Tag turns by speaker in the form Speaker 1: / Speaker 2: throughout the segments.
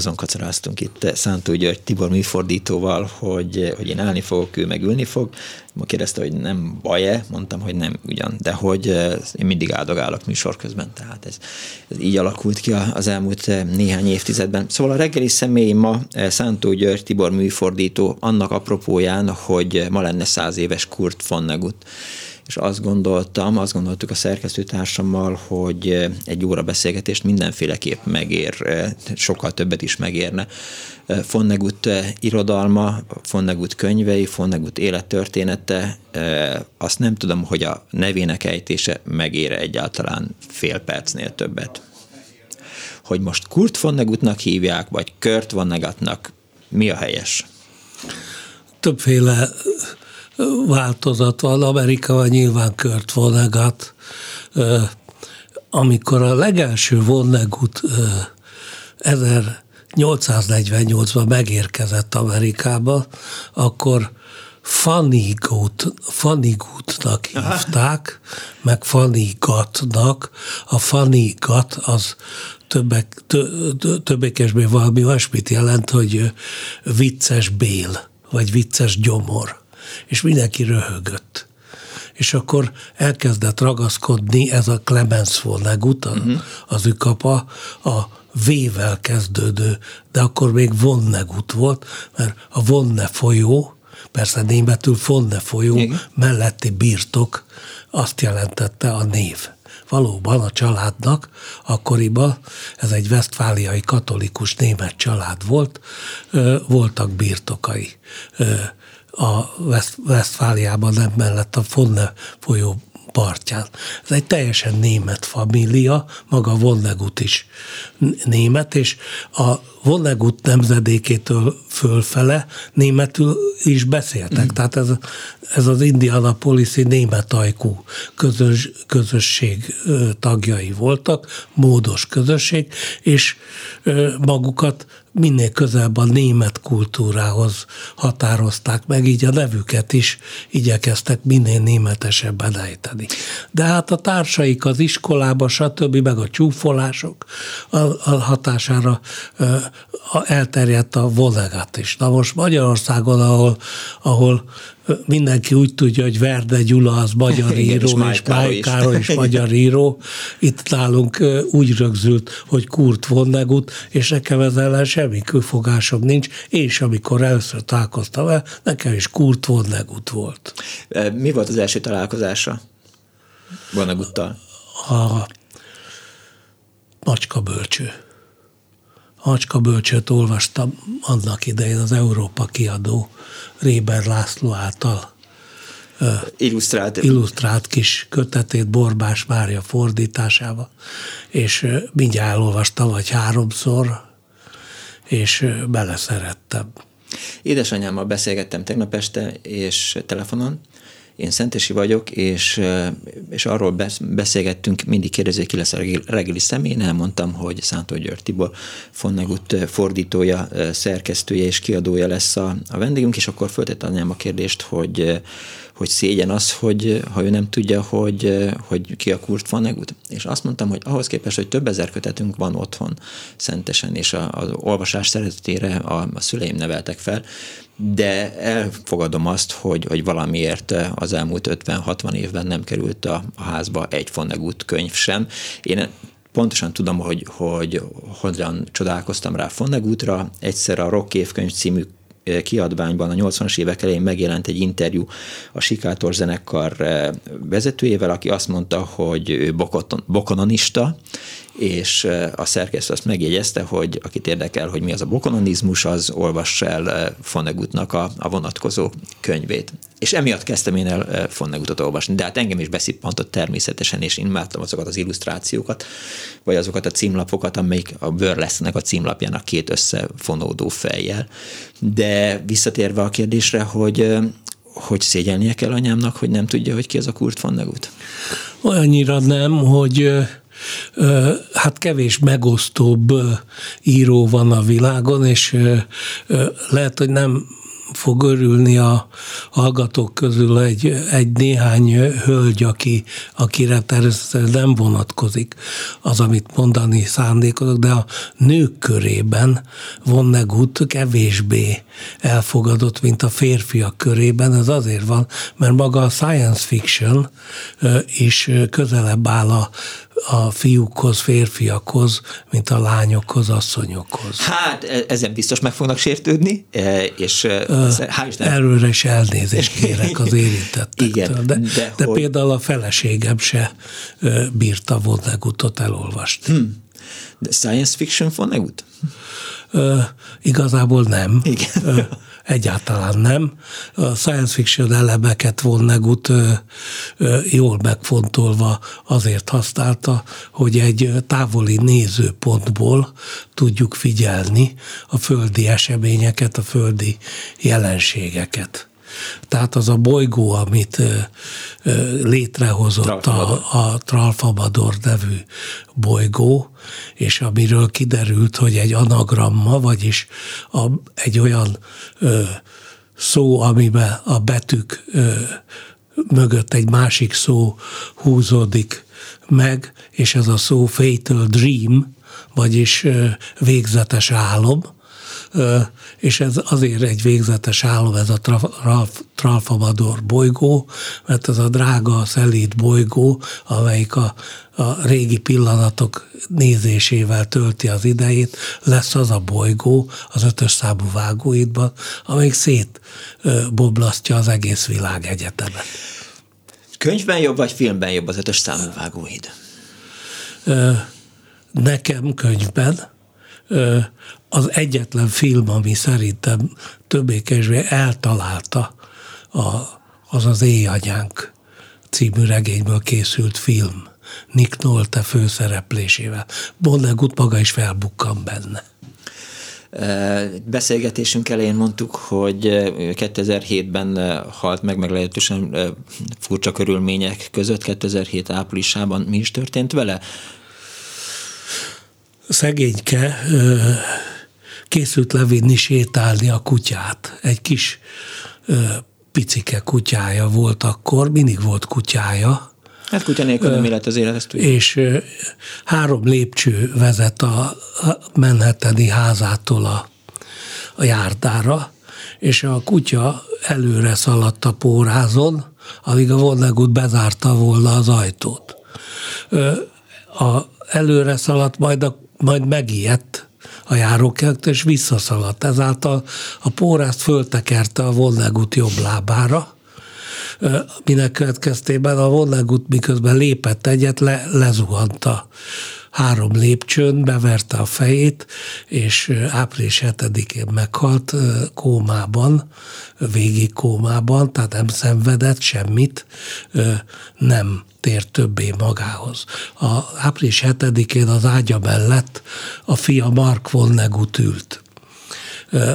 Speaker 1: Azon kacaráztunk itt Szántó György Tibor műfordítóval, hogy, hogy én állni fogok, ő meg ülni fog. Ma kérdezte, hogy nem baj-e, mondtam, hogy nem ugyan, de hogy eh, én mindig áldogálok műsor közben, tehát ez, ez így alakult ki az elmúlt eh, néhány évtizedben. Szóval a reggeli személy ma eh, Szántó György Tibor műfordító annak apropóján, hogy ma lenne száz éves Kurt Vonnegut és azt gondoltam, azt gondoltuk a szerkesztőtársammal, hogy egy óra beszélgetést mindenféleképp megér, sokkal többet is megérne. Fonnegut irodalma, Fonnegut könyvei, Fonnegut élettörténete, azt nem tudom, hogy a nevének ejtése megére egyáltalán fél percnél többet. Hogy most Kurt Fonnegutnak hívják, vagy Kurt Vonnegatnak, mi a helyes?
Speaker 2: Többféle változat van. Amerikában nyilván Kurt Vonnegut. Amikor a legelső Vonnegut 1848-ban megérkezett Amerikába, akkor Fanny Gutnak hívták, meg Fanny Gatnak. A Fanny Gat az többek, többekesben valami olyasmit jelent, hogy vicces bél, vagy vicces gyomor és mindenki röhögött. És akkor elkezdett ragaszkodni ez a Clemens von Legut, uh-huh. az ükapa, a V-vel kezdődő, de akkor még Vonnegut volt, mert a Vonne folyó, persze németül Vonne folyó Igen. melletti birtok azt jelentette a név. Valóban a családnak akkoriban, ez egy vesztfáliai katolikus német család volt, voltak birtokai a Westfáliában, nem mellett a Fonne folyó partján. Ez egy teljesen német família, maga Vonnegut is német, és a Vonnegut nemzedékétől fölfele németül is beszéltek. Mm. Tehát ez, ez az Indianapolis-i német ajkú közös, közösség tagjai voltak, módos közösség, és magukat minél közelebb a német kultúrához határozták meg, így a nevüket is igyekeztek minél németesebben ejteni. De hát a társaik az iskolába, stb., meg a csúfolások a, a hatására elterjedt a vonegat is. Na most Magyarországon, ahol, ahol mindenki úgy tudja, hogy Verde Gyula az magyar író, és Máj Károly is magyar író. Itt nálunk úgy rögzült, hogy Kurt Vonnegut, és nekem ezzel ellen semmi külfogásom nincs, és amikor először találkoztam el, nekem is Kurt Vonnegut volt.
Speaker 1: Mi volt az első találkozása Vonneguttal?
Speaker 2: A macska bölcső. Acska bölcsőt olvastam annak idején az Európa kiadó Réber László által
Speaker 1: illusztrált.
Speaker 2: illusztrált kis kötetét Borbás Mária fordításával, és mindjárt elolvastam, vagy háromszor, és beleszerettem.
Speaker 1: Édesanyámmal beszélgettem tegnap este, és telefonon, én Szentesi vagyok, és, és arról beszélgettünk, mindig kérdező, ki lesz a reggeli személy, én elmondtam, hogy Szántó György Tibor Fonnegut fordítója, szerkesztője és kiadója lesz a, a vendégünk, és akkor föltett anyám a kérdést, hogy, hogy szégyen az, hogy ha ő nem tudja, hogy, hogy ki a Kurt Vonnegut. És azt mondtam, hogy ahhoz képest, hogy több ezer kötetünk van otthon szentesen, és az olvasás szeretetére a, a szüleim neveltek fel, de elfogadom azt, hogy, hogy valamiért az elmúlt 50-60 évben nem került a, a házba egy Fonnegut könyv sem. Én pontosan tudom, hogy, hogy hogyan csodálkoztam rá Fonnegútra. Egyszer a Rock évkönyv című kiadványban a 80-as évek elején megjelent egy interjú a Sikátor zenekar vezetőjével, aki azt mondta, hogy ő bokononista, és a szerkesztő azt megjegyezte, hogy akit érdekel, hogy mi az a bokononizmus, az olvassa el Fonnegutnak a, a vonatkozó könyvét. És emiatt kezdtem én el Fonnegutot olvasni, de hát engem is beszippantott természetesen, és imádtam azokat az illusztrációkat, vagy azokat a címlapokat, amelyik a Burlesque-nek a címlapjának két összefonódó fejjel. De visszatérve a kérdésre, hogy hogy szégyelnie kell anyámnak, hogy nem tudja, hogy ki az a Kurt Vonnegut?
Speaker 2: Olyannyira nem, hogy hát kevés megosztóbb író van a világon, és lehet, hogy nem fog örülni a hallgatók közül egy, egy néhány hölgy, aki, akire természetesen nem vonatkozik az, amit mondani szándékozok, de a nők körében Vonnegut kevésbé elfogadott, mint a férfiak körében. Ez azért van, mert maga a science fiction is közelebb áll a a fiúkhoz, férfiakhoz, mint a lányokhoz, asszonyokhoz.
Speaker 1: Hát e, ezen biztos meg fognak sértődni, e, és e,
Speaker 2: hál' Előre is elnézést kérek az érintettektől. Igen, de, de, de hogy... például a feleségem se bírta Vonnegutot elolvasni. Hmm.
Speaker 1: De science fiction Vonnegut?
Speaker 2: igazából nem. Igen. Egyáltalán nem. A science fiction elemeket Vonnegut jól megfontolva azért használta, hogy egy távoli nézőpontból tudjuk figyelni a földi eseményeket, a földi jelenségeket. Tehát az a bolygó, amit létrehozott Tralfabador. a, a Tralfabador nevű bolygó, és amiről kiderült, hogy egy anagramma, vagyis a, egy olyan ö, szó, amiben a betűk ö, mögött egy másik szó húzódik meg, és ez a szó fatal dream, vagyis végzetes álom, és ez azért egy végzetes álom, ez a Tralfamador bolygó, mert ez a drága, szelíd bolygó, amelyik a, a régi pillanatok nézésével tölti az idejét, lesz az a bolygó az ötös számú vágóidban, amelyik szét boblasztja az egész világ egyetemet.
Speaker 1: Könyvben jobb, vagy filmben jobb az ötös számú vágóid?
Speaker 2: Nekem könyvben az egyetlen film, ami szerintem többé-kevésbé eltalálta a, az az Éjanyánk című regényből készült film. Nick Nolte főszereplésével. Bonnegut maga is felbukkan benne.
Speaker 1: Beszélgetésünk elején mondtuk, hogy 2007-ben halt meg meglehetősen furcsa körülmények között, 2007 áprilisában mi is történt vele?
Speaker 2: Szegényke készült levinni sétálni a kutyát. Egy kis picike kutyája volt akkor, mindig volt kutyája.
Speaker 1: Hát kutya nélkül nem élet az élet, ezt
Speaker 2: És három lépcső vezet a Manhattani házától a, a járdára, és a kutya előre szaladt a pórázon, amíg a Vonnegut bezárta volna az ajtót. A előre szaladt, majd, a, majd megijedt, a járókert, és visszaszaladt. Ezáltal a pórázt föltekerte a Vonnegut jobb lábára, minek következtében a Vonnegut miközben lépett egyet, le, lezuhant a három lépcsőn, beverte a fejét, és április 7-én meghalt kómában, végig kómában, tehát nem szenvedett semmit, nem tért többé magához. A április 7-én az ágya mellett a fia Mark Vonnegut ült.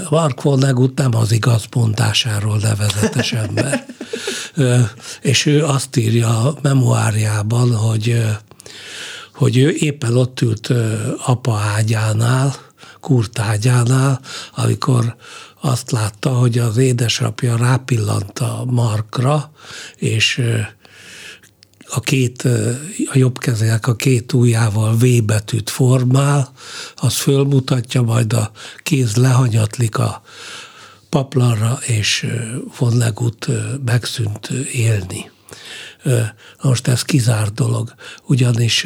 Speaker 2: Mark Vonnegut nem az igaz mondásáról nevezetes ember. És ő azt írja a memoárjában, hogy, hogy ő éppen ott ült apa ágyánál, Kurt ágyánál, amikor azt látta, hogy az édesapja rápillant a Markra, és a két, a jobb kezének a két ujjával V betűt formál, az fölmutatja, majd a kéz lehanyatlik a paplanra, és Vonnegut megszűnt élni. Most ez kizár dolog, ugyanis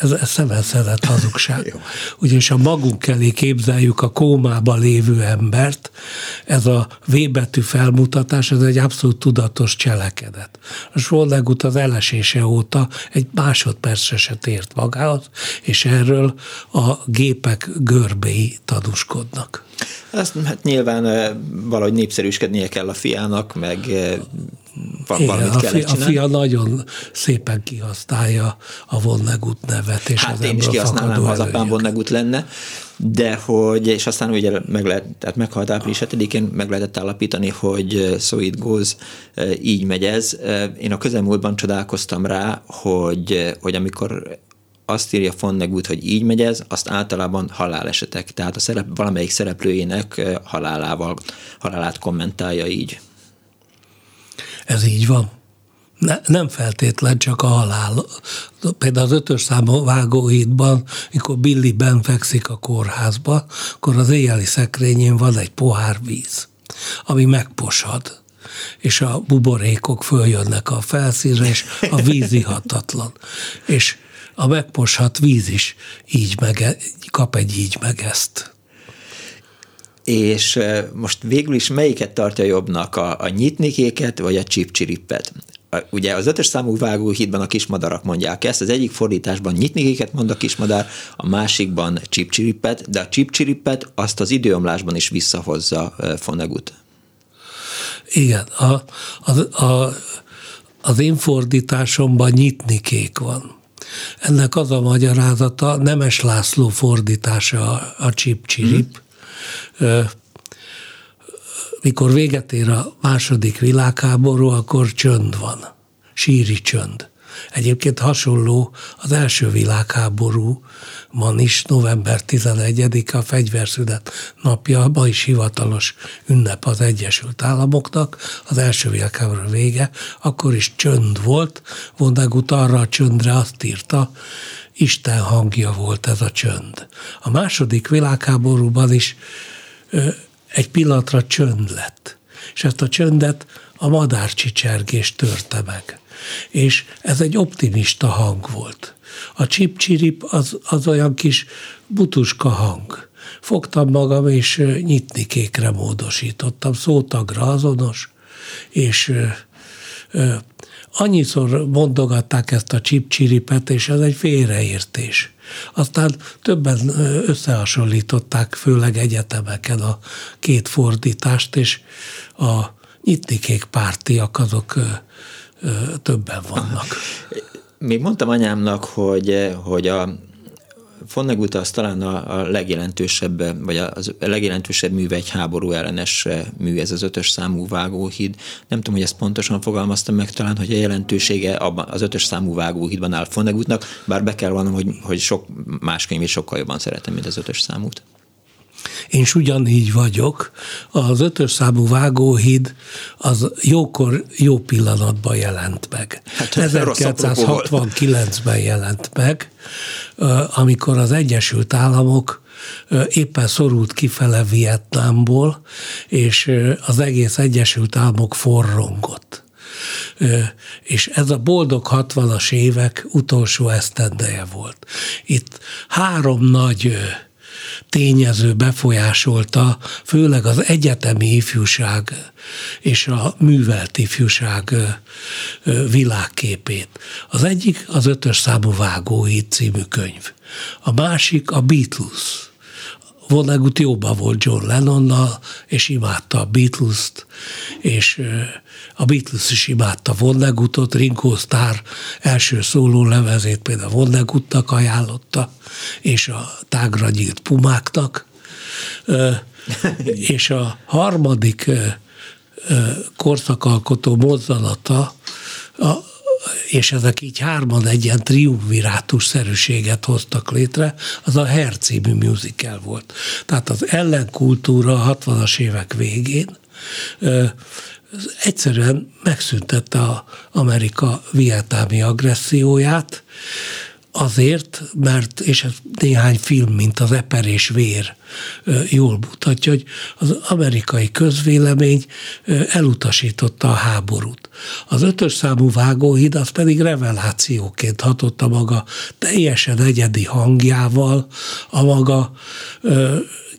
Speaker 2: ez, ez szemelszedett hazugság. ugyanis ha magunk elé képzeljük a kómában lévő embert, ez a V betű felmutatás, ez egy abszolút tudatos cselekedet. A Svollegut az elesése óta egy másodpercre se tért magához, és erről a gépek görbéi tanúskodnak.
Speaker 1: Azt hát nyilván valahogy népszerűskednie kell a fiának, meg van, Igen, valamit
Speaker 2: a,
Speaker 1: fi,
Speaker 2: a fia nagyon szépen kihasználja a Vonnegut nevet. És
Speaker 1: hát az én is kihasználnám, ha az apám Vonnegut lenne, de hogy, és aztán ugye meg lehet, tehát meghalt április 7-én meg lehetett állapítani, hogy So It Goes, így megy ez. Én a közelmúltban csodálkoztam rá, hogy, hogy amikor azt írja Fonnegut, hogy így megy ez, azt általában halálesetek. Tehát a szerep, valamelyik szereplőjének halálával, halálát kommentálja így.
Speaker 2: Ez így van. Ne, nem feltétlen csak a halál. Például az ötös számú vágóhídban, mikor Billy ben fekszik a kórházba, akkor az éjjeli szekrényén van egy pohár víz, ami megposad és a buborékok följönnek a felszínre, és a víz ihatatlan. És a megposhat víz is így meg, kap egy így meg ezt.
Speaker 1: És most végül is melyiket tartja jobbnak, a, a nyitnikéket vagy a csipcsirippet? Ugye az ötös számú vágóhídban a kismadarak mondják ezt, az egyik fordításban nyitnikéket mond a kismadár, a másikban csipcsirippet, de a csipcsirippet azt az időomlásban is visszahozza Fonegut.
Speaker 2: Igen, a, a, a, az én fordításomban nyitnikék van. Ennek az a magyarázata, Nemes László fordítása a, a csip-csirip. Hmm. Mikor véget ér a második világháború, akkor csönd van, síri csönd. Egyébként hasonló az első világháború ma is, november 11 a fegyverszünet napja, ma is hivatalos ünnep az Egyesült Államoknak, az első világháború vége, akkor is csönd volt, Vonnegut arra a csöndre azt írta, Isten hangja volt ez a csönd. A második világháborúban is ö, egy pillanatra csönd lett, és ezt a csöndet a madárcsicsergés törte meg. És ez egy optimista hang volt. A csip-csirip az, az olyan kis butuska hang. Fogtam magam, és nyitni kékre módosítottam, szótagra azonos, és annyiszor mondogatták ezt a csipcsiripet, és ez egy félreértés. Aztán többen összehasonlították, főleg egyetemeken a két fordítást, és a nyitnikék pártiak azok többen vannak.
Speaker 1: Még mondtam anyámnak, hogy, hogy a Fonnegut az talán a, a legjelentősebb, vagy a, a legjelentősebb műve egy háború ellenes mű, ez az ötös számú vágóhíd. Nem tudom, hogy ezt pontosan fogalmaztam meg talán, hogy a jelentősége abban, az ötös számú vágóhídban áll Fonnegutnak, bár be kell vannom, hogy, hogy sok más könyvét sokkal jobban szeretem, mint az ötös számút.
Speaker 2: Én is ugyanígy vagyok. Az ötös számú vágóhíd az jókor, jó pillanatban jelent meg. Hát, 1969-ben jelent meg, amikor az Egyesült Államok éppen szorult kifele Vietnámból, és az egész Egyesült Államok forrongott. És ez a boldog 60-as évek utolsó esztendeje volt. Itt három nagy tényező befolyásolta, főleg az egyetemi ifjúság és a művelt ifjúság világképét. Az egyik az ötös számú Vágóhíd című könyv. A másik a Beatles Vonnegut jóban volt John Lennonnal, és imádta a Beatles-t, és a Beatles is imádta Vonnegutot, Ringo Starr első szóló levezét például Vonnegutnak ajánlotta, és a tágra nyílt pumáknak, és a harmadik korszakalkotó mozzanata a, és ezek így hárman egy ilyen triumvirátus szerűséget hoztak létre, az a Hair című musical volt. Tehát az ellenkultúra a 60-as évek végén egyszerűen megszüntette a Amerika vietnámi agresszióját, azért, mert, és ez néhány film, mint az Eper és Vér jól mutatja, hogy az amerikai közvélemény elutasította a háborút. Az ötös számú vágóhíd az pedig revelációként hatotta maga teljesen egyedi hangjával, a maga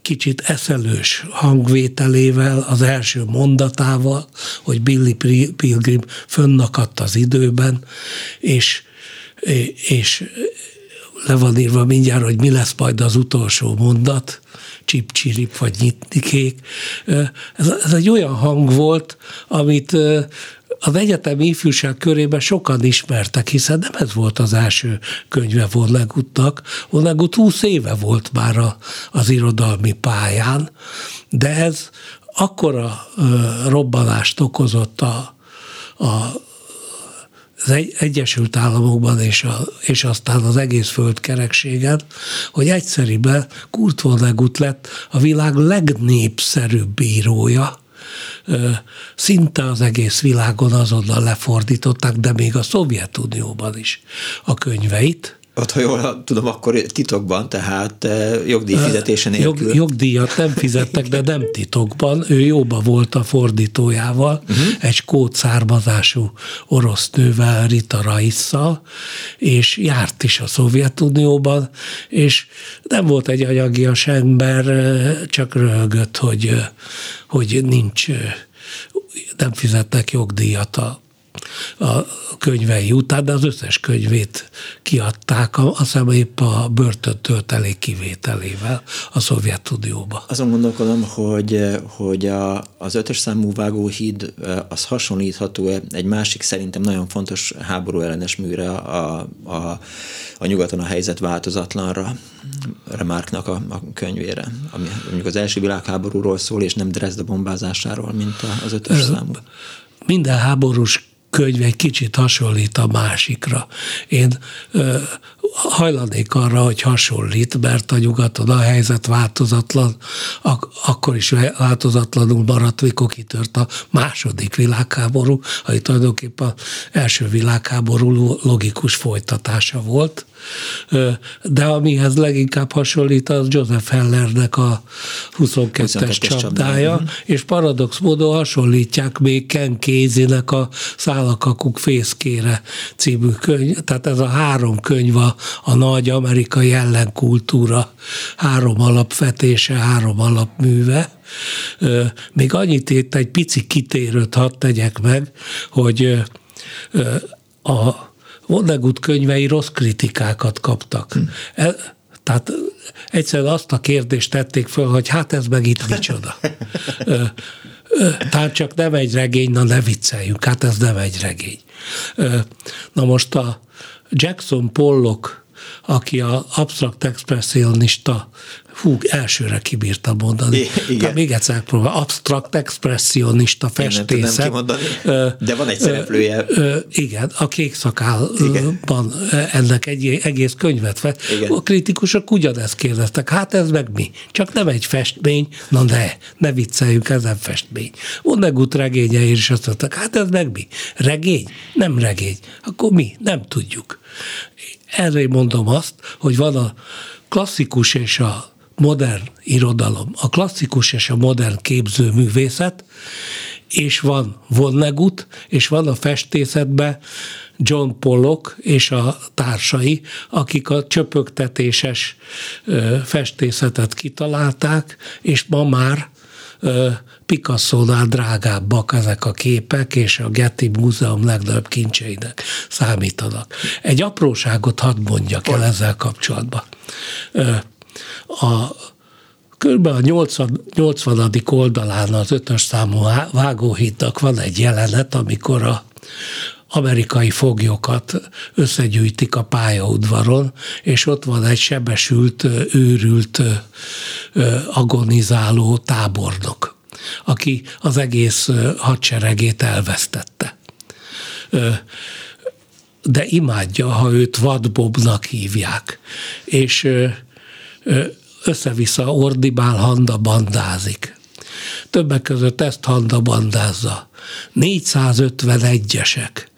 Speaker 2: kicsit eszelős hangvételével, az első mondatával, hogy Billy Pilgrim fönnakadt az időben, és és le van írva mindjárt, hogy mi lesz majd az utolsó mondat, csip-csirip vagy nyitnikék. Ez, ez egy olyan hang volt, amit az egyetemi ifjúság körében sokan ismertek, hiszen nem ez volt az első könyve Vonnegutnak. Vonnegut 20 éve volt már a, az irodalmi pályán, de ez akkora robbanást okozott a, a az Egyesült Államokban és, a, és aztán az egész földkerekségen, hogy egyszeriben Kurt Vonnegut lett a világ legnépszerűbb bírója, szinte az egész világon azonnal lefordították, de még a Szovjetunióban is a könyveit
Speaker 1: ott, ha jól tudom, akkor titokban, tehát eh, jogdíj fizetése nélkül.
Speaker 2: Jog, jogdíjat nem fizettek, de nem titokban. Ő jóba volt a fordítójával, uh-huh. egy skót származású orosz nővel, Rita Raisszal, és járt is a Szovjetunióban, és nem volt egy anyagias ember, eh, csak röhögött, hogy, eh, hogy nincs, nem fizetnek jogdíjat a a könyvei után, de az összes könyvét kiadták, azt hiszem épp a börtöntöltelék kivételével a Szovjetunióba.
Speaker 1: Azon gondolkodom, hogy, hogy a, az ötös számú vágóhíd az hasonlítható egy másik szerintem nagyon fontos háború ellenes műre a, a, a nyugaton a helyzet változatlanra, Remarknak a, a könyvére, ami mondjuk az első világháborúról szól, és nem Dresda bombázásáról, mint az ötös számú.
Speaker 2: Minden háborús könyv egy kicsit hasonlít a másikra. Én ö, hajlanék arra, hogy hasonlít, mert a nyugaton a helyzet változatlan, ak- akkor is változatlanul maradt, mikor kitört a második világháború, ami tulajdonképpen az első világháború logikus folytatása volt de amihez leginkább hasonlít, az Joseph Hellernek a 22-es, 22-es csapdája, uh-huh. és paradox módon hasonlítják még Ken Casey-nek a Szálakakuk fészkére című könyv, tehát ez a három könyv a, a nagy amerikai ellenkultúra három alapvetése, három alapműve, még annyit itt egy pici kitérőt hadd tegyek meg, hogy a Vonnegut könyvei rossz kritikákat kaptak. Hm. El, tehát egyszerűen azt a kérdést tették föl, hogy hát ez meg itt micsoda. ö, ö, tehát csak nem egy regény, na ne vicceljünk, hát ez nem egy regény. Ö, na most a Jackson Pollock aki a absztrakt expressionista, hú, elsőre kibírta mondani. Igen. Tehát még egyszer próbál, absztrakt expressionista festészet.
Speaker 1: de van egy szereplője.
Speaker 2: Igen, a kék szakálban ennek egy egész könyvet vett. A kritikusok ugyanezt kérdeztek, hát ez meg mi? Csak nem egy festmény, na ne, ne vicceljünk, ez nem festmény. Vonnegut regénye is azt mondták, hát ez meg mi? Regény? Nem regény. Akkor mi? Nem tudjuk. Erre mondom azt, hogy van a klasszikus és a modern irodalom, a klasszikus és a modern képzőművészet, és van Vonnegut, és van a festészetben John Pollock és a társai, akik a csöpögtetéses festészetet kitalálták, és ma már Picasso-nál drágábbak ezek a képek, és a Getty Múzeum legnagyobb kincseinek számítanak. Egy apróságot hadd mondjak el ezzel kapcsolatban. A Kb. a 80, 80. oldalán az ötös számú vágóhídnak van egy jelenet, amikor a amerikai foglyokat összegyűjtik a pályaudvaron, és ott van egy sebesült, őrült, agonizáló tábornok, aki az egész hadseregét elvesztette. De imádja, ha őt vadbobnak hívják, és össze-vissza ordibál, handa bandázik. Többek között ezt handa bandázza. 451-esek.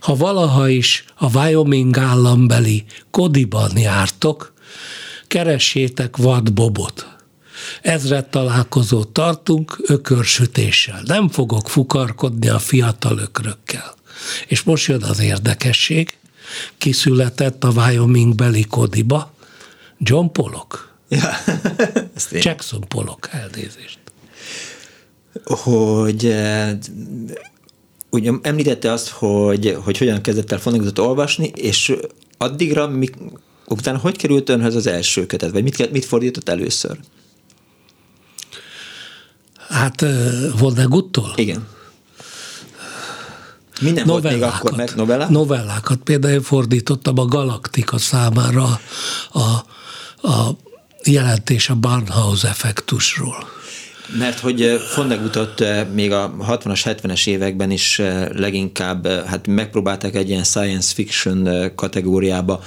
Speaker 2: Ha valaha is a Wyoming állambeli Kodiban jártok, keressétek vadbobot. Ezre találkozót tartunk ökörsütéssel. Nem fogok fukarkodni a fiatal ökrökkel. És most jön az érdekesség. Kiszületett a Wyoming beli Kodiba John Pollock. Ja, Jackson Pollock elnézést.
Speaker 1: Hogy eh, ugye említette azt, hogy, hogy hogyan kezdett el Fonegutot olvasni, és addigra, mi, utána hogy került önhöz az első kötet, vagy mit, mit fordított először?
Speaker 2: Hát Vonneguttól?
Speaker 1: Igen. Minden volt még akkor meg novellák?
Speaker 2: Novellákat. Például fordítottam a Galaktika számára a, a jelentés a Barnhouse effektusról.
Speaker 1: Mert hogy Fonnegutot még a 60-as, 70-es években is leginkább hát megpróbálták egy ilyen science fiction kategóriába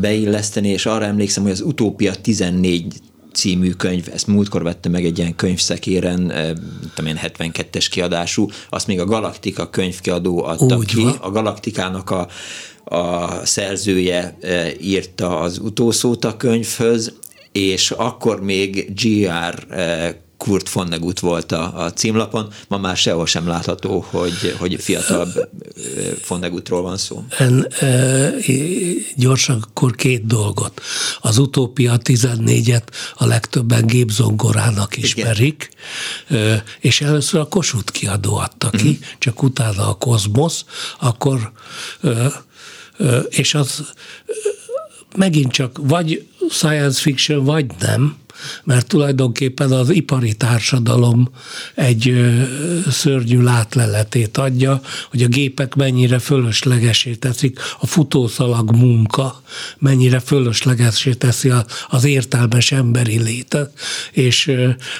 Speaker 1: beilleszteni, és arra emlékszem, hogy az Utópia 14 című könyv, ezt múltkor vettem meg egy ilyen könyvszekéren, tudom én, 72-es kiadású, azt még a Galaktika könyvkiadó adta Úgy ki. Van. A Galaktikának a, a szerzője írta az utószót a könyvhöz, és akkor még GR Kurt Vonnegut volt a, a címlapon, ma már sehol sem látható, hogy, hogy fiatal Vonnegutról van szó.
Speaker 2: En, e, gyorsan akkor két dolgot. Az Utópia 14-et a legtöbben gépzongorának ismerik, e, és először a Kossuth kiadó adta ki, mm. csak utána a Kozmosz, akkor és az megint csak vagy science fiction, vagy nem, mert tulajdonképpen az ipari társadalom egy szörnyű látleletét adja, hogy a gépek mennyire fölöslegesé teszik a futószalag munka, mennyire fölöslegesé teszi az értelmes emberi létet, és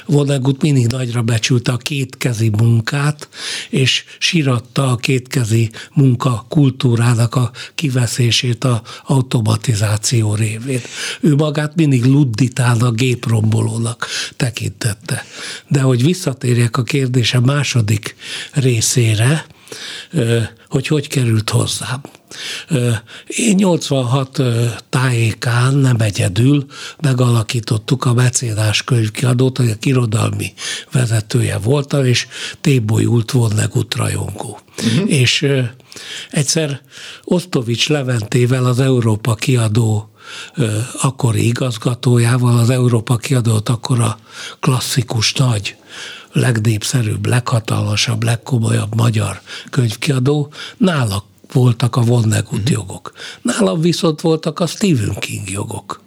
Speaker 2: Vonnegut mindig nagyra becsülte a kétkezi munkát, és síratta a kétkezi munka kultúrának a kiveszését a automatizáció révén. Ő magát mindig ludditának, gép rombolónak tekintette. De hogy visszatérjek a kérdése második részére, hogy hogy került hozzám. Én 86 tájékán nem egyedül megalakítottuk a mecénás könyvkiadót, a kirodalmi vezetője voltam, és tébolyult Vonnegut rajongó. Uh-huh. És egyszer Osztovics Leventével az Európa kiadó akkori igazgatójával az Európa kiadott akkor a klasszikus nagy legnépszerűbb, leghatalmasabb, legkomolyabb magyar könyvkiadó, nála voltak a Vonnegut uh-huh. jogok. Nálam viszont voltak a Stephen King jogok.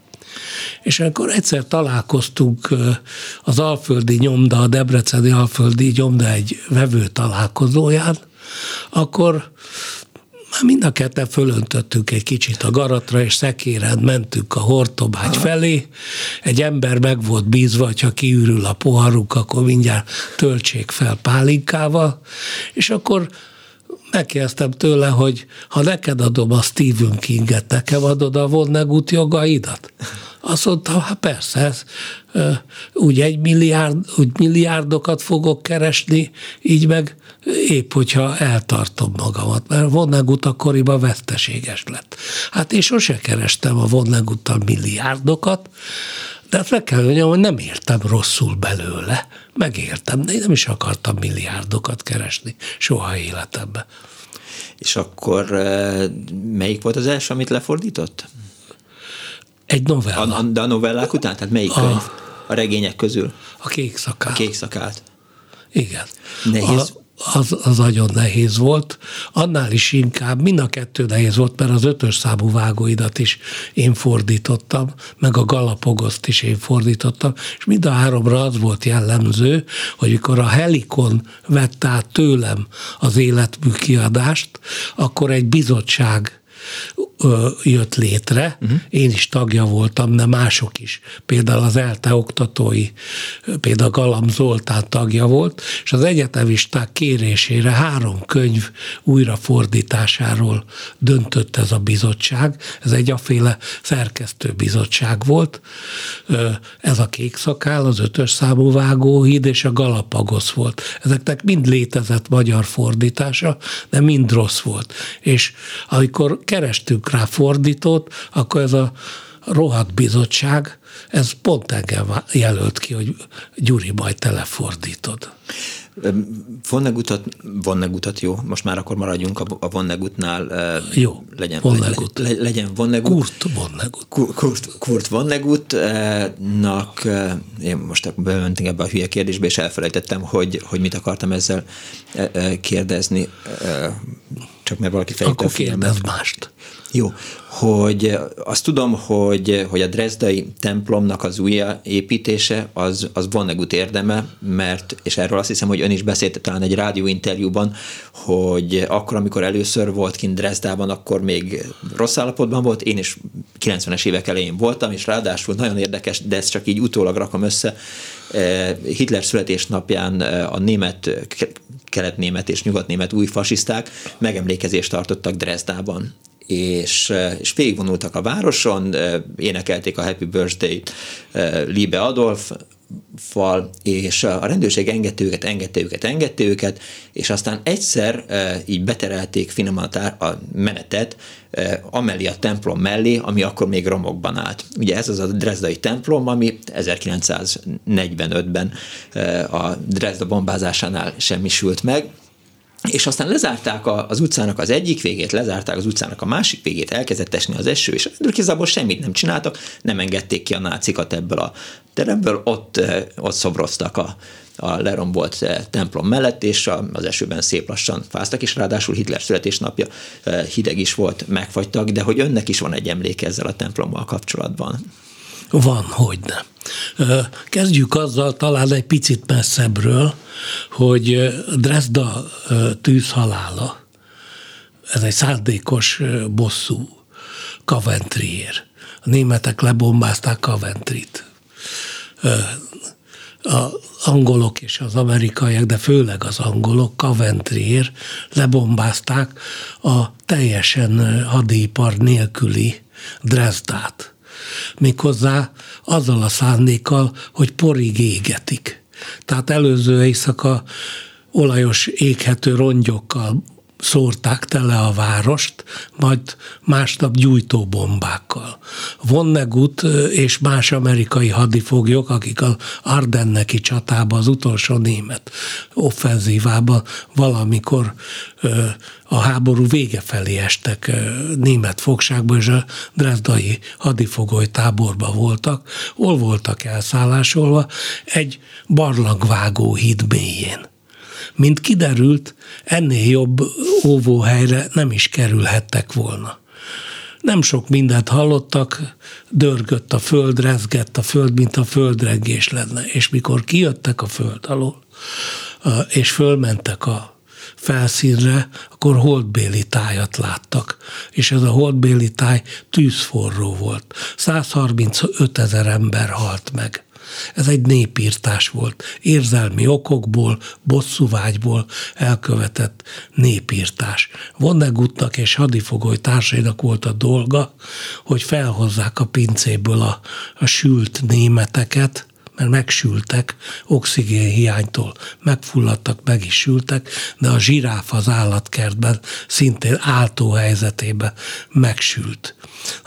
Speaker 2: És amikor egyszer találkoztunk az Alföldi nyomda, a Debreceni Alföldi nyomda egy vevő találkozóján, akkor már mind a ketten fölöntöttük egy kicsit a garatra, és szekéren mentünk a hortobágy felé. Egy ember meg volt bízva, hogy ha kiürül a poharuk, akkor mindjárt töltsék fel pálinkával, és akkor megkérdeztem tőle, hogy ha neked adom a Stephen Kinget, nekem adod a Vonnegut jogaidat? Azt mondta, hát persze, úgy egy milliárd, úgy milliárdokat fogok keresni, így meg épp, hogyha eltartom magamat, mert Vonnegut akkoriban veszteséges lett. Hát én sose kerestem a Vonneguttal milliárdokat, de hát meg kell mondjam, hogy nem értem rosszul belőle. Megértem, de én nem is akartam milliárdokat keresni soha életemben.
Speaker 1: És akkor melyik volt az első, amit lefordított?
Speaker 2: Egy novella.
Speaker 1: A, de a novellák után? Tehát melyik a, könyv? A regények közül?
Speaker 2: A kék szakát.
Speaker 1: A kék szakát.
Speaker 2: Igen.
Speaker 1: Nehéz?
Speaker 2: A, az, az nagyon nehéz volt. Annál is inkább, mind a kettő nehéz volt, mert az ötös számú vágóidat is én fordítottam, meg a Galapogoszt is én fordítottam, és mind a háromra az volt jellemző, hogy mikor a Helikon vette át tőlem az életmű kiadást, akkor egy bizottság jött létre, uh-huh. én is tagja voltam, de mások is. Például az ELTE oktatói, például Galam Zoltán tagja volt, és az egyetemisták kérésére három könyv újrafordításáról döntött ez a bizottság. Ez egy aféle szerkesztő bizottság volt. Ez a kék szakál, az ötös számú vágóhíd és a Galapagos volt. Ezeknek mind létezett magyar fordítása, de mind rossz volt. És amikor kerestünk rá fordítót, akkor ez a rohadt bizottság, ez pont engem jelölt ki, hogy Gyuri, majd telefordítod.
Speaker 1: Vonnegutat, Vonnegutat jó, most már akkor maradjunk a, a Vonnegutnál.
Speaker 2: Jó,
Speaker 1: legyen, Vonnegut. Le, legyen Vonnegut.
Speaker 2: Kurt Vonnegut.
Speaker 1: Kurt, Kurt Vonnegutnak, én most bementünk ebbe a hülye kérdésbe, és elfelejtettem, hogy, hogy mit akartam ezzel kérdezni, csak mert valaki fejte
Speaker 2: Akkor filmet. mást.
Speaker 1: Jó, hogy azt tudom, hogy, hogy a Dresdai templomnak az új építése az, az Vonnegut érdeme, mert, és erről azt hiszem, hogy ön is beszélt talán egy rádióinterjúban, hogy akkor, amikor először volt kint Dresdában, akkor még rossz állapotban volt, én is 90-es évek elején voltam, és ráadásul nagyon érdekes, de ezt csak így utólag rakom össze, eh, Hitler születésnapján eh, a német kelet-német és nyugat-német új fasiszták megemlékezést tartottak Dresdában és, és végigvonultak a városon, énekelték a Happy Birthday eh, Liebe Adolf fal, és a rendőrség engedte őket, engedte őket, engedte őket, és aztán egyszer így beterelték finoman a menetet amellé a templom mellé, ami akkor még romokban állt. Ugye ez az a Dresdai templom, ami 1945-ben a Dresda bombázásánál semmisült meg, és aztán lezárták az utcának az egyik végét, lezárták az utcának a másik végét, elkezdett esni az eső, és igazából semmit nem csináltak, nem engedték ki a nácikat ebből a teremből, ott, eh, ott szobroztak a, a lerombolt eh, templom mellett, és az esőben szép lassan fáztak, és ráadásul Hitler születésnapja eh, hideg is volt, megfagytak, de hogy önnek is van egy emléke ezzel a templommal kapcsolatban.
Speaker 2: Van, hogy nem. Kezdjük azzal talán egy picit messzebbről, hogy Dresda tűzhalála, ez egy szándékos bosszú Coventryért. A németek lebombázták Coventryt. A angolok és az amerikaiak, de főleg az angolok Coventryért lebombázták a teljesen hadipar nélküli Dresdát méghozzá azzal a szándékkal, hogy porig égetik. Tehát előző éjszaka olajos éghető rongyokkal szórták tele a várost, majd másnap gyújtóbombákkal. Vonnegut és más amerikai hadifoglyok, akik az Ardenneki csatában, az utolsó német offenzívában valamikor a háború vége felé estek német fogságba, és a Dresdai hadifogoly táborba voltak, hol voltak elszállásolva, egy barlangvágó híd mélyén. Mint kiderült, ennél jobb óvóhelyre nem is kerülhettek volna. Nem sok mindent hallottak, dörgött a föld, rezgett a föld, mint a földrengés lenne. És mikor kijöttek a föld alól, és fölmentek a felszínre, akkor holdbéli tájat láttak, és ez a holdbéli táj tűzforró volt. 135 ezer ember halt meg. Ez egy népírtás volt. Érzelmi okokból, bosszúvágyból elkövetett népírtás. Vonnegutnak és hadifogoly társainak volt a dolga, hogy felhozzák a pincéből a, a sült németeket, mert megsültek, oxigén hiánytól megfulladtak, meg is sültek, de a zsiráf az állatkertben szintén áltó helyzetében megsült.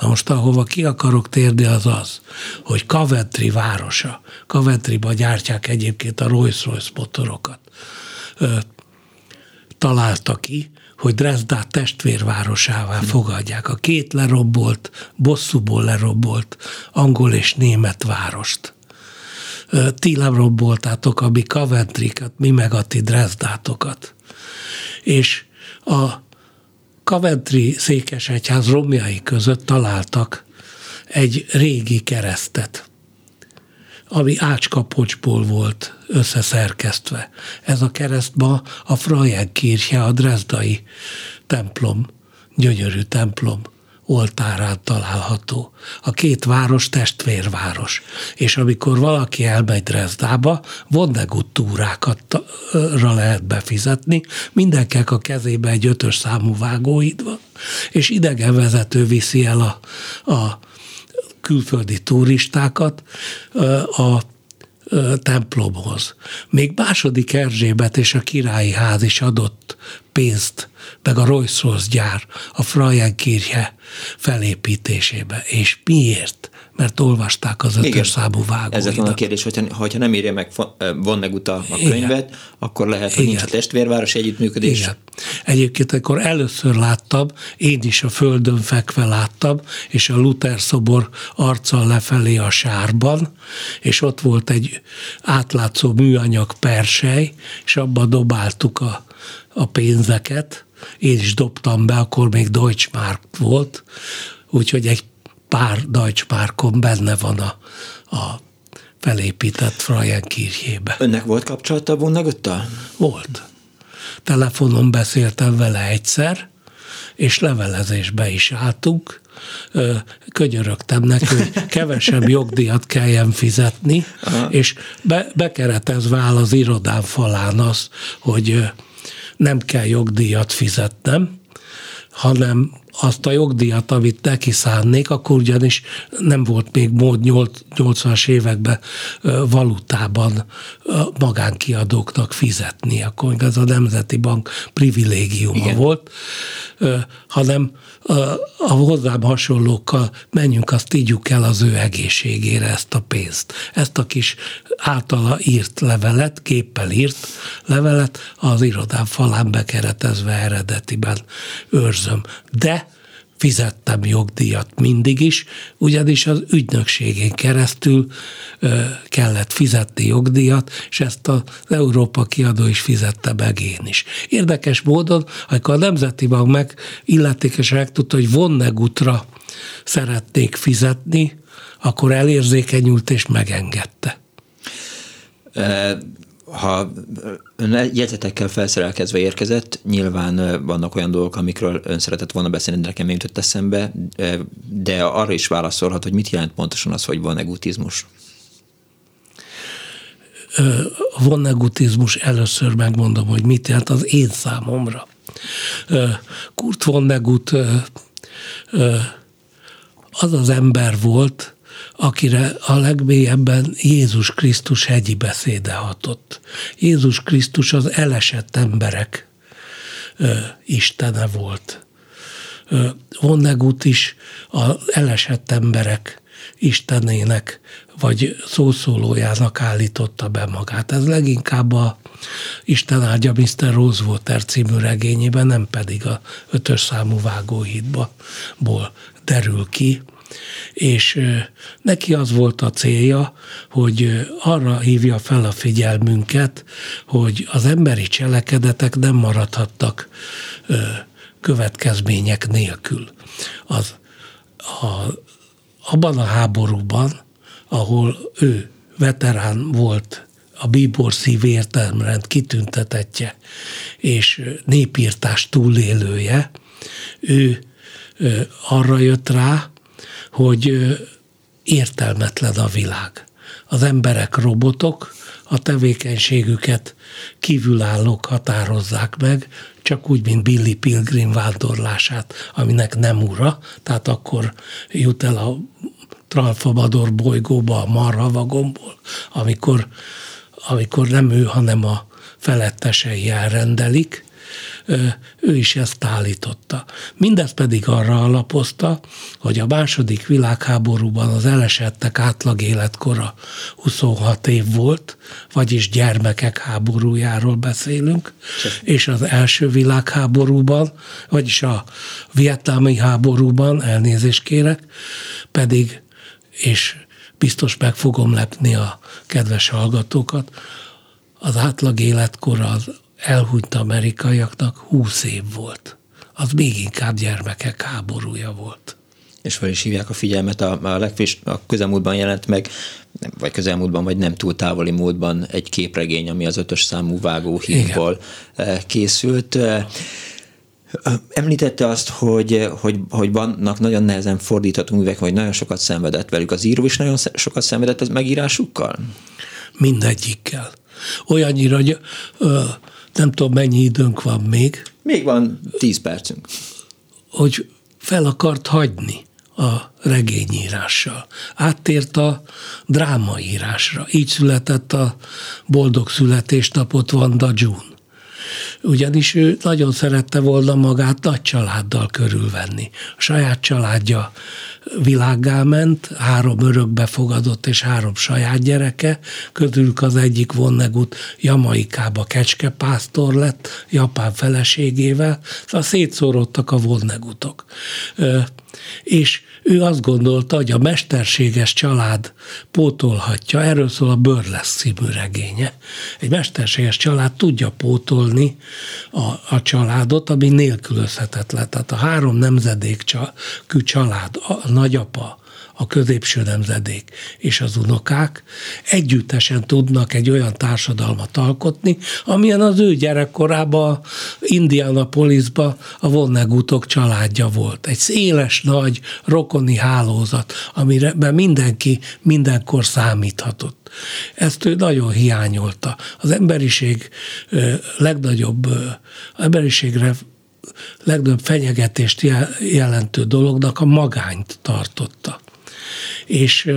Speaker 2: Na most ahova ki akarok térni az az, hogy Coventry városa, Coventryba gyártják egyébként a Rolls-Royce motorokat, ö, találta ki, hogy Dresdát testvérvárosává fogadják. A két lerobbolt, bosszúból lerobbolt angol és német várost ti lerobboltátok a mi Coventrykat, mi meg a ti Dresdátokat. És a Coventry székesegyház romjai között találtak egy régi keresztet, ami ácskapocsból volt összeszerkesztve. Ez a kereszt ma a Frajenkirche, a Dresdai templom, gyönyörű templom oltárán található. A két város testvérváros. És amikor valaki elmegy Dresdába, Vonnegut túrákra lehet befizetni, mindenkinek a kezébe egy ötös számú vágóid van, és idegenvezető viszi el a, a külföldi turistákat a templomhoz. Még második Erzsébet és a királyi ház is adott pénzt, meg a Rolls-Royce gyár a Frajenkirche felépítésébe. És miért? mert olvasták az ötös számú vágóidat.
Speaker 1: Ez van a kérdés, hogyha, hogyha nem írja meg Vonnegut a, a könyvet, Igen. akkor lehet, hogy Igen. nincs a testvérváros együttműködés. Igen.
Speaker 2: Egyébként akkor először láttam, én is a földön fekve láttam, és a Luther szobor arccal lefelé a sárban, és ott volt egy átlátszó műanyag persely, és abba dobáltuk a a pénzeket, én is dobtam be, akkor még Deutschmark volt, úgyhogy egy pár Deutschmarkon benne van a, a felépített Frajenkirjébe.
Speaker 1: Önnek volt kapcsolata Vonneguttal?
Speaker 2: Volt. Telefonon beszéltem vele egyszer, és levelezésbe is álltunk. Könyörögtem neki, hogy kevesebb jogdíjat kelljen fizetni, Aha. és be, bekeretezve áll az irodán falán az, hogy nem kell jogdíjat fizetnem, hanem azt a jogdíjat, amit neki szánnék, akkor ugyanis nem volt még mód 80-as években valutában magánkiadóknak fizetni, akkor ez a Nemzeti Bank privilégiuma Igen. volt, hanem a hozzám hasonlókkal menjünk, azt ígyjuk el az ő egészségére ezt a pénzt. Ezt a kis általa írt levelet, képpel írt levelet az irodám falán bekeretezve eredetiben őrzöm. De fizettem jogdíjat mindig is, ugyanis az ügynökségén keresztül kellett fizetni jogdíjat, és ezt az Európa kiadó is fizette meg én is. Érdekes módon, amikor a Nemzeti Bank meg illetékesen megtudta, hogy Vonnegutra szeretnék fizetni, akkor elérzékenyült és megengedte
Speaker 1: ha ön jegyzetekkel felszerelkezve érkezett, nyilván vannak olyan dolgok, amikről ön szeretett volna beszélni, de nekem jutott eszembe, de arra is válaszolhat, hogy mit jelent pontosan az, hogy van egutizmus.
Speaker 2: A vonegutizmus először megmondom, hogy mit jelent az én számomra. Kurt Vonnegut az az ember volt, akire a legmélyebben Jézus Krisztus hegyi beszéde hatott. Jézus Krisztus az elesett emberek ö, istene volt. Ö, Vonnegut is az elesett emberek istenének, vagy szószólójának állította be magát. Ez leginkább a Isten áldja Mr. Rosewater című regényében, nem pedig a ötös számú vágóhídból derül ki és neki az volt a célja, hogy arra hívja fel a figyelmünket, hogy az emberi cselekedetek nem maradhattak következmények nélkül. Az, a, abban a háborúban, ahol ő veterán volt, a bíbor szív értelmrend kitüntetetje és népírtás túlélője, ő arra jött rá, hogy értelmetlen a világ. Az emberek robotok, a tevékenységüket kívülállók határozzák meg, csak úgy, mint Billy Pilgrim vándorlását, aminek nem ura, tehát akkor jut el a Tralfabador bolygóba a marha vagomból, amikor, amikor nem ő, hanem a felettesei elrendelik, ő is ezt állította. Mindez pedig arra alapozta, hogy a második világháborúban az elesettek átlag életkora 26 év volt, vagyis gyermekek háborújáról beszélünk, és az első világháborúban, vagyis a vietnámi háborúban, elnézést kérek, pedig, és biztos meg fogom lepni a kedves hallgatókat, az átlag életkora az elhunyt amerikaiaknak 20 év volt. Az még inkább gyermekek háborúja volt.
Speaker 1: És fel is hívják a figyelmet, a, a legfés, a közelmúltban jelent meg, vagy közelmúltban, vagy nem túl távoli módban egy képregény, ami az ötös számú vágóhívból eh, készült. Eh, említette azt, hogy, hogy, hogy vannak nagyon nehezen fordítható művek, vagy nagyon sokat szenvedett velük. Az író is nagyon sokat szenvedett az megírásukkal?
Speaker 2: Mindegyikkel. Olyannyira, hogy ö, nem tudom mennyi időnk van még.
Speaker 1: Még van tíz percünk.
Speaker 2: Hogy fel akart hagyni a regényírással. Áttért a drámaírásra. Így született a Boldog születésnapot Vanda June ugyanis ő nagyon szerette volna magát nagy családdal körülvenni. A saját családja világgá ment, három örökbe fogadott és három saját gyereke, közülük az egyik Vonnegut Jamaikába kecskepásztor lett, japán feleségével, szóval szétszórodtak a Vonnegutok. és ő azt gondolta, hogy a mesterséges család pótolhatja, erről szól a Burlesz című regénye. Egy mesterséges család tudja pótolni a, a családot, ami nélkülözhetetlen. Tehát a három nemzedék család, a nagyapa, a középső nemzedék és az unokák együttesen tudnak egy olyan társadalmat alkotni, amilyen az ő gyerekkorában Indianapolisban a Vonnegutok családja volt. Egy széles, nagy, rokoni hálózat, amire mindenki mindenkor számíthatott. Ezt ő nagyon hiányolta. Az emberiség legnagyobb, emberiségre legnagyobb fenyegetést jelentő dolognak a magányt tartotta és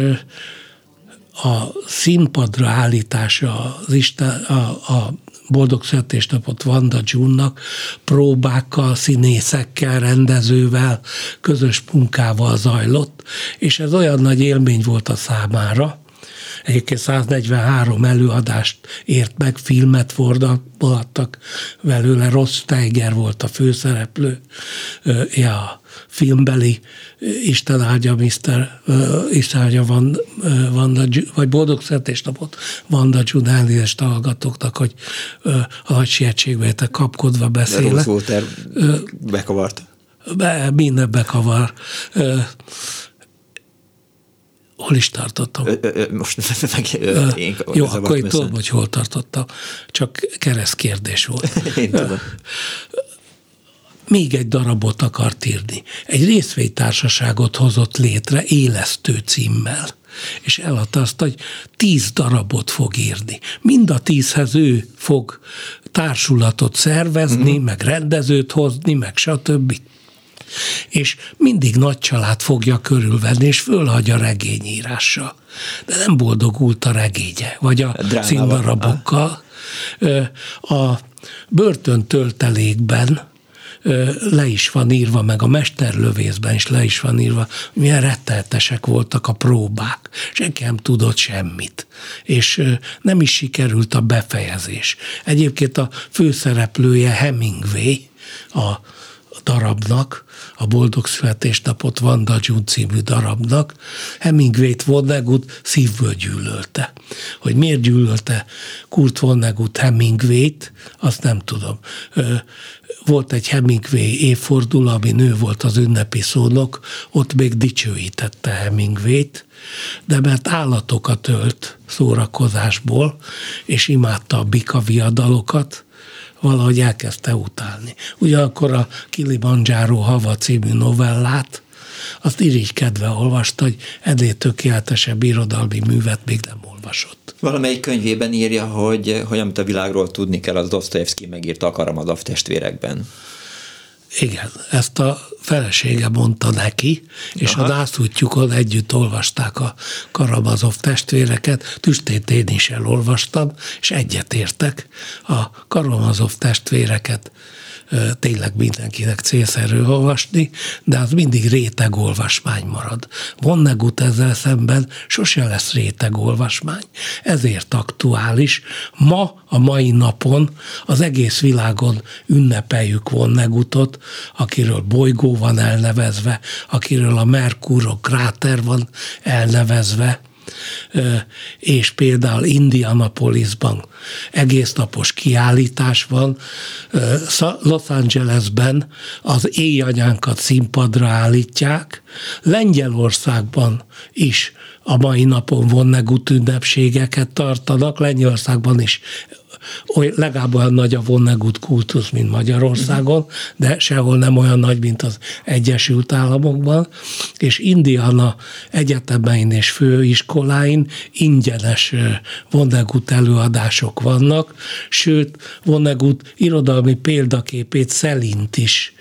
Speaker 2: a színpadra állítása az Isten, a, a boldog születésnapot Vanda June-nak próbákkal, színészekkel, rendezővel, közös munkával zajlott, és ez olyan nagy élmény volt a számára, Egyébként 143 előadást ért meg, filmet fordattak belőle, Ross Steiger volt a főszereplő, ja, filmbeli Isten áldja Mr. Isten áldja Van, Vanda, vagy boldog születésnapot Vanda June elnézést hallgatóknak, hogy a nagy sietségbe kapkodva beszélek.
Speaker 1: De Walter bekavart.
Speaker 2: Be, minden bekavar hol is tartottam? Ö,
Speaker 1: ö, most meg ö, én
Speaker 2: Jó, akkor itt tudom, hogy hol tartottam. Csak kereszt kérdés volt.
Speaker 1: én tudom.
Speaker 2: Még egy darabot akart írni. Egy részvénytársaságot hozott létre élesztő címmel és eladta azt, hogy tíz darabot fog írni. Mind a tízhez ő fog társulatot szervezni, mm. meg rendezőt hozni, meg stb és mindig nagy család fogja körülvenni, és fölhagyja regényírásra. De nem boldogult a regénye, vagy a, a színdarabokkal. A börtön töltelékben le is van írva, meg a mesterlövészben is le is van írva, milyen retteltesek voltak a próbák. Senki nem tudott semmit. És nem is sikerült a befejezés. Egyébként a főszereplője Hemingway, a darabnak, a Boldog Születésnapot Vanda June című darabnak, Hemingway-t Vonnegut szívből gyűlölte. Hogy miért gyűlölte Kurt Vonnegut Hemingway-t, azt nem tudom. Volt egy Hemingway évforduló, ami nő volt az ünnepi szónok, ott még dicsőítette Hemingway-t, de mert állatokat ölt szórakozásból, és imádta a bika viadalokat, valahogy elkezdte utálni. Ugyanakkor a Kilimanjaro Hava című novellát, azt irigykedve olvasta, hogy ennél tökéletesebb irodalmi művet még nem olvasott.
Speaker 1: Valamelyik könyvében írja, hogy, hogy amit a világról tudni kell, az Dostoyevsky megírta a Karamazov testvérekben.
Speaker 2: Igen, ezt a felesége mondta neki, és Aha. a nászútjukon együtt olvasták a Karamazov testvéreket, tüstét én is elolvastam, és egyetértek a Karamazov testvéreket tényleg mindenkinek célszerű olvasni, de az mindig réteg olvasmány marad. Vonnegut ezzel szemben sose lesz réteg olvasmány, ezért aktuális. Ma, a mai napon az egész világon ünnepeljük Vonnegutot, akiről bolygó van elnevezve, akiről a Merkurok kráter van elnevezve, és például Indianapolisban egész napos kiállítás van, Los Angelesben az éjanyánkat színpadra állítják, Lengyelországban is a mai napon Vonnegut ünnepségeket tartanak, Lengyelországban is oly, legalább olyan nagy a Vonnegut kultusz, mint Magyarországon, de sehol nem olyan nagy, mint az Egyesült Államokban, és Indiana egyetemein és főiskoláin ingyenes Vonnegut előadások vannak, sőt, Vonnegut irodalmi példaképét Szelint is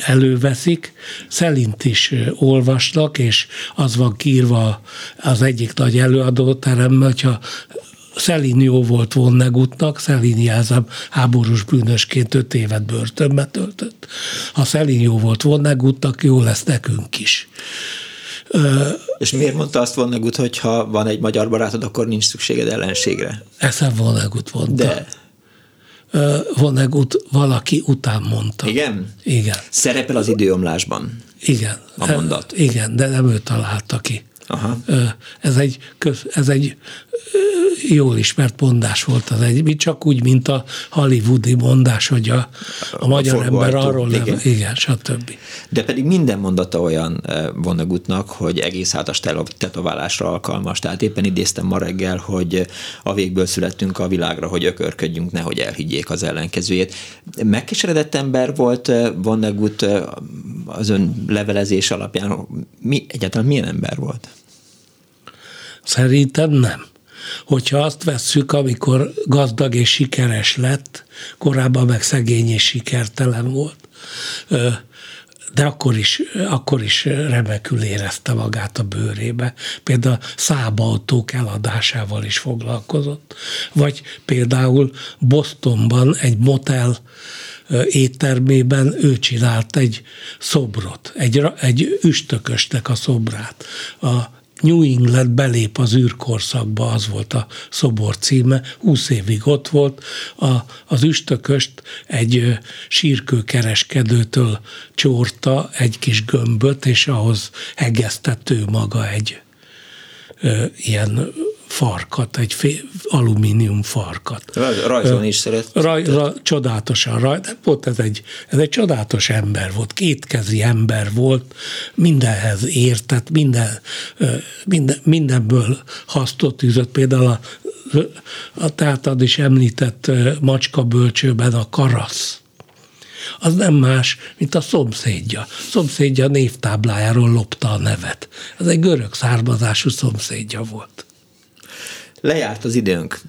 Speaker 2: előveszik, Szelint is olvasnak, és az van kiírva az egyik nagy előadóteremben, hogyha Szelin jó volt Vonnegutnak, Szelin jelzem háborús bűnösként öt évet börtönbe töltött. Ha Szelin jó volt Vonnegutnak, jó lesz nekünk is.
Speaker 1: És miért mondta azt Vonnegut, hogy ha van egy magyar barátod, akkor nincs szükséged ellenségre?
Speaker 2: Eszem Vonnegut mondta.
Speaker 1: De
Speaker 2: Vonnegut valaki után mondta.
Speaker 1: Igen?
Speaker 2: Igen.
Speaker 1: Szerepel az időomlásban.
Speaker 2: Igen.
Speaker 1: A mondat.
Speaker 2: Igen, de nem ő találta ki.
Speaker 1: Aha.
Speaker 2: Ez egy, ez egy jól ismert mondás volt az egy, csak úgy, mint a hollywoodi mondás, hogy a, a magyar a ember arról igen. nem, igen, stb.
Speaker 1: De pedig minden mondata olyan Vonnegutnak, hogy egész hátas tetoválásra alkalmas. Tehát éppen idéztem ma reggel, hogy a végből születtünk a világra, hogy ökörködjünk, nehogy elhiggyék az ellenkezőjét. Megkeseredett ember volt Vonnegut az ön levelezés alapján. Mi, egyáltalán milyen ember volt?
Speaker 2: Szerintem nem. Hogyha azt vesszük, amikor gazdag és sikeres lett, korábban meg szegény és sikertelen volt, de akkor is, akkor is remekül érezte magát a bőrébe. Például szábautók eladásával is foglalkozott. Vagy például Bostonban egy motel éttermében ő csinált egy szobrot, egy, egy üstökösnek a szobrát. A New England belép az űrkorszakba, az volt a szobor címe, 20 évig ott volt, a, az üstököst egy sírkőkereskedőtől csorta egy kis gömböt, és ahhoz hegesztett maga egy ö, ilyen farkat, egy alumínium farkat.
Speaker 1: Rajzolni is szeret.
Speaker 2: Raj, ra, csodálatosan raj, de volt ez egy, ez egy csodálatos ember volt, kétkezi ember volt, mindenhez értett, minden, minden, mindenből hasztot üzött, például a, a tátad is említett macska bölcsőben a karasz az nem más, mint a szomszédja. A szomszédja névtáblájáról lopta a nevet. Ez egy görög származású szomszédja volt
Speaker 1: lejárt az időnk.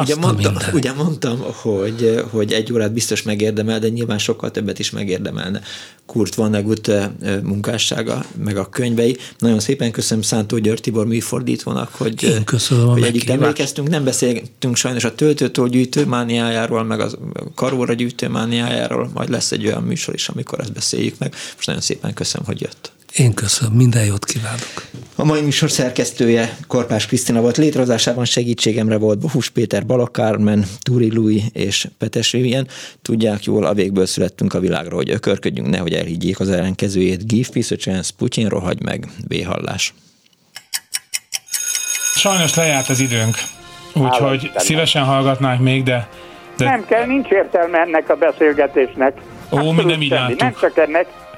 Speaker 1: ugye mondtam, ugye mondtam, hogy, hogy egy órát biztos megérdemel, de nyilván sokkal többet is megérdemelne Kurt Vonnegut munkássága, meg a könyvei. Nagyon szépen köszönöm Szántó György Tibor műfordítónak, hogy,
Speaker 2: Én köszönöm
Speaker 1: hogy együtt emlékeztünk. Nem beszéltünk sajnos a töltőtól gyűjtőmániájáról, meg a karóra gyűjtőmániájáról, majd lesz egy olyan műsor is, amikor ezt beszéljük meg. Most nagyon szépen köszönöm, hogy jött.
Speaker 2: Én köszönöm, minden jót kívánok.
Speaker 1: A mai műsor szerkesztője Korpás Krisztina volt. Létrehozásában segítségemre volt Bohus Péter, Balakármen, Turi Lui és Petes Vivien. Tudják jól, a végből születtünk a világra, hogy ökörködjünk, nehogy elhiggyék az ellenkezőjét. Give peace a chance, Putyin rohagy meg, béhallás.
Speaker 3: Sajnos lejárt az időnk, úgyhogy szívesen hallgatnánk még, de,
Speaker 4: de... Nem kell, nincs értelme ennek a beszélgetésnek.
Speaker 3: Ó, mi nem így
Speaker 4: Nem csak ennek,